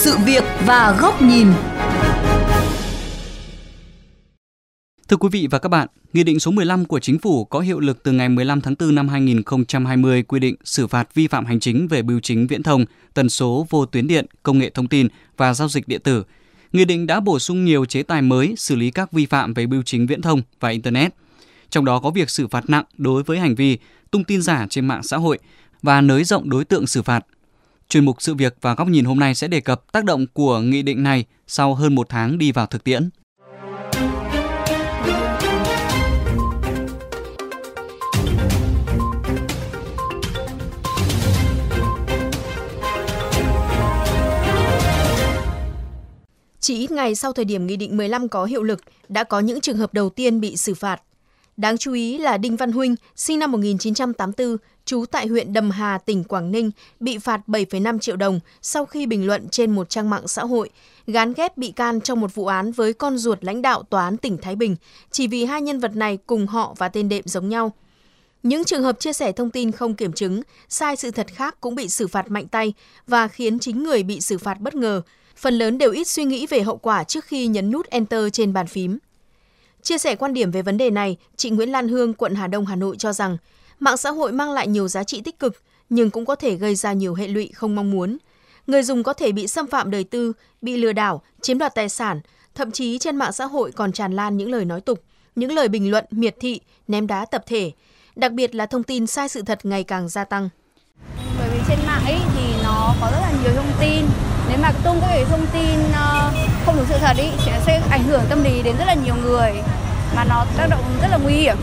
sự việc và góc nhìn. Thưa quý vị và các bạn, Nghị định số 15 của Chính phủ có hiệu lực từ ngày 15 tháng 4 năm 2020 quy định xử phạt vi phạm hành chính về bưu chính viễn thông, tần số vô tuyến điện, công nghệ thông tin và giao dịch điện tử. Nghị định đã bổ sung nhiều chế tài mới xử lý các vi phạm về bưu chính viễn thông và Internet. Trong đó có việc xử phạt nặng đối với hành vi tung tin giả trên mạng xã hội và nới rộng đối tượng xử phạt. Chuyên mục sự việc và góc nhìn hôm nay sẽ đề cập tác động của nghị định này sau hơn một tháng đi vào thực tiễn. Chỉ ít ngày sau thời điểm Nghị định 15 có hiệu lực, đã có những trường hợp đầu tiên bị xử phạt. Đáng chú ý là Đinh Văn Huynh, sinh năm 1984, trú tại huyện Đầm Hà, tỉnh Quảng Ninh, bị phạt 7,5 triệu đồng sau khi bình luận trên một trang mạng xã hội, gán ghép bị can trong một vụ án với con ruột lãnh đạo tòa án tỉnh Thái Bình, chỉ vì hai nhân vật này cùng họ và tên đệm giống nhau. Những trường hợp chia sẻ thông tin không kiểm chứng, sai sự thật khác cũng bị xử phạt mạnh tay và khiến chính người bị xử phạt bất ngờ. Phần lớn đều ít suy nghĩ về hậu quả trước khi nhấn nút Enter trên bàn phím. Chia sẻ quan điểm về vấn đề này, chị Nguyễn Lan Hương, quận Hà Đông, Hà Nội cho rằng mạng xã hội mang lại nhiều giá trị tích cực nhưng cũng có thể gây ra nhiều hệ lụy không mong muốn. Người dùng có thể bị xâm phạm đời tư, bị lừa đảo, chiếm đoạt tài sản, thậm chí trên mạng xã hội còn tràn lan những lời nói tục, những lời bình luận miệt thị, ném đá tập thể, đặc biệt là thông tin sai sự thật ngày càng gia tăng. Bởi vì trên mạng ấy thì nó có rất là nhiều thông tin, nếu mà tung cái thông tin ờ, không đúng sự thật ý sẽ, sẽ ảnh hưởng tâm lý đến rất là nhiều người mà nó tác động rất là nguy hiểm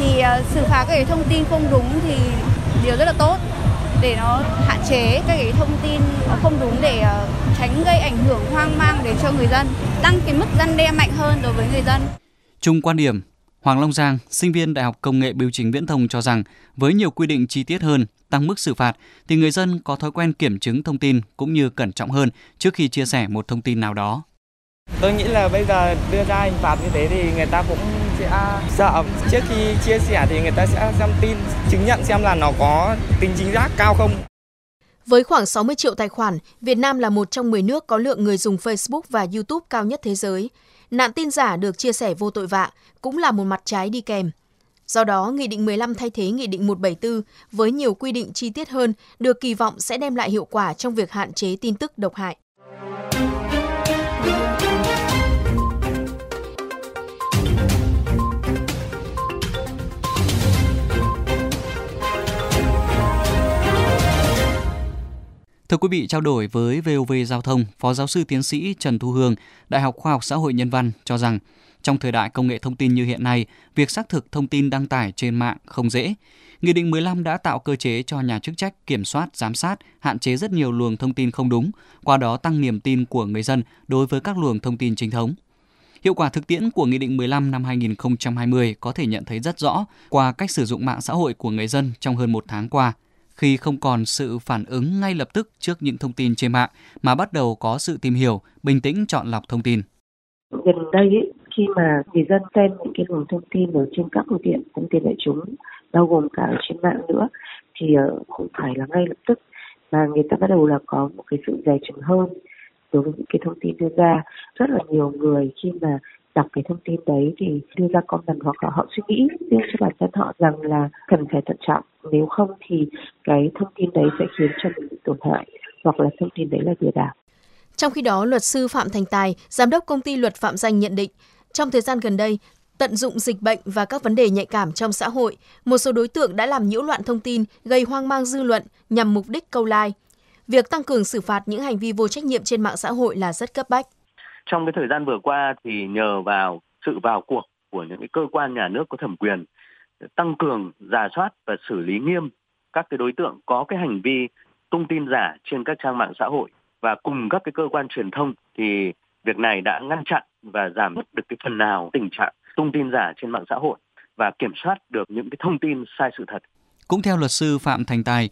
thì uh, xử phạt các cái thông tin không đúng thì điều rất là tốt để nó hạn chế các cái thông tin không đúng để uh, tránh gây ảnh hưởng hoang mang đến cho người dân tăng cái mức răn đe mạnh hơn đối với người dân. Chung quan điểm, Hoàng Long Giang, sinh viên Đại học Công nghệ Bưu chính Viễn thông cho rằng với nhiều quy định chi tiết hơn, tăng mức xử phạt thì người dân có thói quen kiểm chứng thông tin cũng như cẩn trọng hơn trước khi chia sẻ một thông tin nào đó. Tôi nghĩ là bây giờ đưa ra hình phạt như thế thì người ta cũng sẽ à, sợ trước khi chia sẻ thì người ta sẽ xem tin chứng nhận xem là nó có tính chính xác cao không. Với khoảng 60 triệu tài khoản, Việt Nam là một trong 10 nước có lượng người dùng Facebook và YouTube cao nhất thế giới. Nạn tin giả được chia sẻ vô tội vạ cũng là một mặt trái đi kèm. Do đó, Nghị định 15 thay thế Nghị định 174 với nhiều quy định chi tiết hơn được kỳ vọng sẽ đem lại hiệu quả trong việc hạn chế tin tức độc hại. Thưa quý vị, trao đổi với VOV Giao thông, Phó giáo sư tiến sĩ Trần Thu Hương, Đại học Khoa học Xã hội Nhân văn cho rằng trong thời đại công nghệ thông tin như hiện nay, việc xác thực thông tin đăng tải trên mạng không dễ. Nghị định 15 đã tạo cơ chế cho nhà chức trách kiểm soát, giám sát, hạn chế rất nhiều luồng thông tin không đúng, qua đó tăng niềm tin của người dân đối với các luồng thông tin chính thống. Hiệu quả thực tiễn của Nghị định 15 năm 2020 có thể nhận thấy rất rõ qua cách sử dụng mạng xã hội của người dân trong hơn một tháng qua – khi không còn sự phản ứng ngay lập tức trước những thông tin trên mạng mà bắt đầu có sự tìm hiểu, bình tĩnh chọn lọc thông tin. Gần đây ấy, khi mà người dân xem những cái nguồn thông tin ở trên các phương tiện thông tin đại chúng bao gồm cả ở trên mạng nữa thì ờ, không phải là ngay lập tức mà người ta bắt đầu là có một cái sự dè chừng hơn đối với những cái thông tin đưa ra rất là nhiều người khi mà đọc cái thông tin đấy thì đưa ra comment hoặc là họ suy nghĩ riêng cho bản thân họ rằng là cần phải thận trọng nếu không thì cái thông tin đấy sẽ khiến cho mình bị tổn hại hoặc là thông tin đấy là lừa đảo. Trong khi đó, luật sư Phạm Thành Tài, giám đốc công ty luật Phạm Danh nhận định, trong thời gian gần đây, tận dụng dịch bệnh và các vấn đề nhạy cảm trong xã hội, một số đối tượng đã làm nhiễu loạn thông tin, gây hoang mang dư luận nhằm mục đích câu like. Việc tăng cường xử phạt những hành vi vô trách nhiệm trên mạng xã hội là rất cấp bách. Trong cái thời gian vừa qua thì nhờ vào sự vào cuộc của những cái cơ quan nhà nước có thẩm quyền tăng cường giả soát và xử lý nghiêm các cái đối tượng có cái hành vi tung tin giả trên các trang mạng xã hội và cùng các cái cơ quan truyền thông thì việc này đã ngăn chặn và giảm bớt được cái phần nào tình trạng tung tin giả trên mạng xã hội và kiểm soát được những cái thông tin sai sự thật. Cũng theo luật sư Phạm Thành Tài,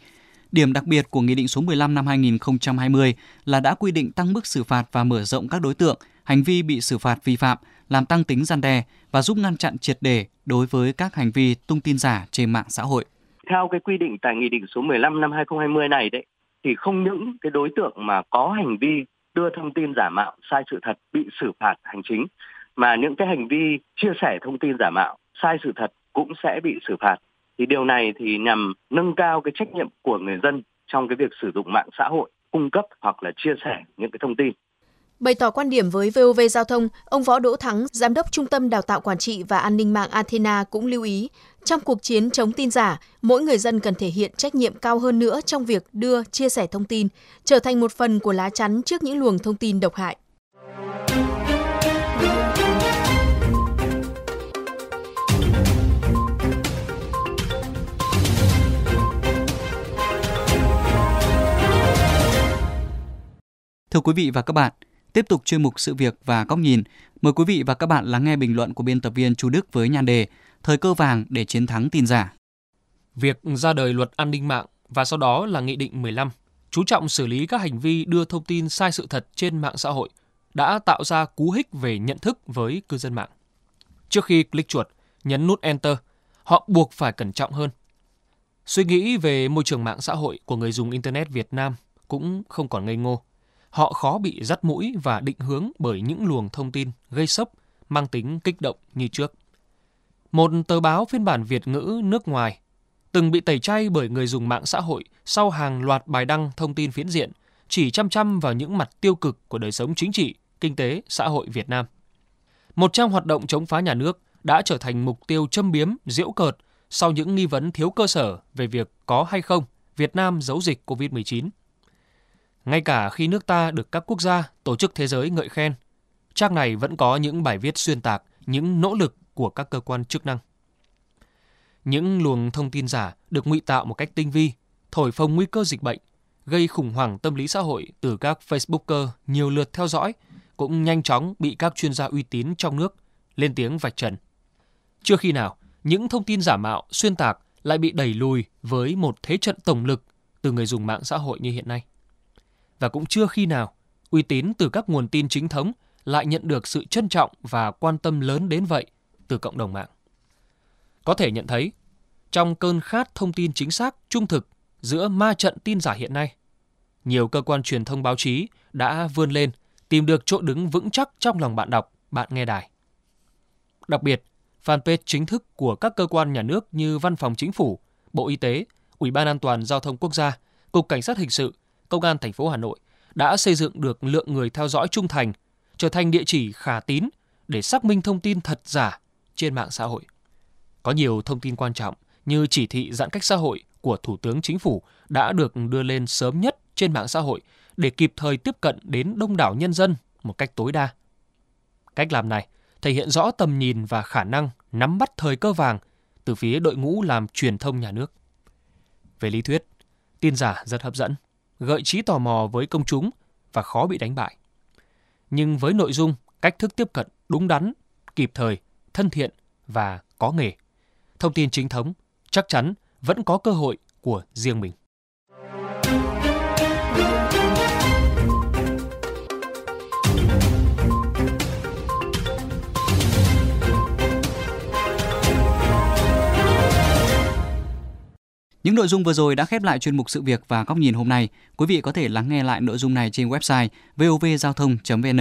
Điểm đặc biệt của Nghị định số 15 năm 2020 là đã quy định tăng mức xử phạt và mở rộng các đối tượng, hành vi bị xử phạt vi phạm, làm tăng tính gian đe và giúp ngăn chặn triệt để đối với các hành vi tung tin giả trên mạng xã hội. Theo cái quy định tại Nghị định số 15 năm 2020 này đấy, thì không những cái đối tượng mà có hành vi đưa thông tin giả mạo sai sự thật bị xử phạt hành chính mà những cái hành vi chia sẻ thông tin giả mạo sai sự thật cũng sẽ bị xử phạt thì điều này thì nhằm nâng cao cái trách nhiệm của người dân trong cái việc sử dụng mạng xã hội cung cấp hoặc là chia sẻ những cái thông tin Bày tỏ quan điểm với VOV Giao thông, ông Võ Đỗ Thắng, Giám đốc Trung tâm Đào tạo Quản trị và An ninh mạng Athena cũng lưu ý, trong cuộc chiến chống tin giả, mỗi người dân cần thể hiện trách nhiệm cao hơn nữa trong việc đưa, chia sẻ thông tin, trở thành một phần của lá chắn trước những luồng thông tin độc hại. Thưa quý vị và các bạn, tiếp tục chuyên mục sự việc và góc nhìn, mời quý vị và các bạn lắng nghe bình luận của biên tập viên Chu Đức với nhan đề Thời cơ vàng để chiến thắng tin giả. Việc ra đời luật an ninh mạng và sau đó là Nghị định 15 chú trọng xử lý các hành vi đưa thông tin sai sự thật trên mạng xã hội đã tạo ra cú hích về nhận thức với cư dân mạng. Trước khi click chuột, nhấn nút Enter, họ buộc phải cẩn trọng hơn. Suy nghĩ về môi trường mạng xã hội của người dùng Internet Việt Nam cũng không còn ngây ngô họ khó bị dắt mũi và định hướng bởi những luồng thông tin gây sốc mang tính kích động như trước. Một tờ báo phiên bản Việt ngữ nước ngoài từng bị tẩy chay bởi người dùng mạng xã hội sau hàng loạt bài đăng thông tin phiến diện chỉ chăm chăm vào những mặt tiêu cực của đời sống chính trị, kinh tế, xã hội Việt Nam. Một trang hoạt động chống phá nhà nước đã trở thành mục tiêu châm biếm, diễu cợt sau những nghi vấn thiếu cơ sở về việc có hay không Việt Nam giấu dịch COVID-19. Ngay cả khi nước ta được các quốc gia, tổ chức thế giới ngợi khen, trang này vẫn có những bài viết xuyên tạc những nỗ lực của các cơ quan chức năng. Những luồng thông tin giả được ngụy tạo một cách tinh vi, thổi phồng nguy cơ dịch bệnh, gây khủng hoảng tâm lý xã hội từ các Facebooker nhiều lượt theo dõi, cũng nhanh chóng bị các chuyên gia uy tín trong nước lên tiếng vạch trần. Chưa khi nào, những thông tin giả mạo, xuyên tạc lại bị đẩy lùi với một thế trận tổng lực từ người dùng mạng xã hội như hiện nay và cũng chưa khi nào uy tín từ các nguồn tin chính thống lại nhận được sự trân trọng và quan tâm lớn đến vậy từ cộng đồng mạng. Có thể nhận thấy, trong cơn khát thông tin chính xác, trung thực giữa ma trận tin giả hiện nay, nhiều cơ quan truyền thông báo chí đã vươn lên tìm được chỗ đứng vững chắc trong lòng bạn đọc, bạn nghe đài. Đặc biệt, fanpage chính thức của các cơ quan nhà nước như Văn phòng Chính phủ, Bộ Y tế, Ủy ban An toàn Giao thông Quốc gia, Cục Cảnh sát Hình sự Công an thành phố Hà Nội đã xây dựng được lượng người theo dõi trung thành, trở thành địa chỉ khả tín để xác minh thông tin thật giả trên mạng xã hội. Có nhiều thông tin quan trọng như chỉ thị giãn cách xã hội của Thủ tướng Chính phủ đã được đưa lên sớm nhất trên mạng xã hội để kịp thời tiếp cận đến đông đảo nhân dân một cách tối đa. Cách làm này thể hiện rõ tầm nhìn và khả năng nắm bắt thời cơ vàng từ phía đội ngũ làm truyền thông nhà nước. Về lý thuyết, tin giả rất hấp dẫn gợi trí tò mò với công chúng và khó bị đánh bại. Nhưng với nội dung, cách thức tiếp cận đúng đắn, kịp thời, thân thiện và có nghề, thông tin chính thống chắc chắn vẫn có cơ hội của riêng mình. Những nội dung vừa rồi đã khép lại chuyên mục sự việc và góc nhìn hôm nay. Quý vị có thể lắng nghe lại nội dung này trên website vovgiao thông.vn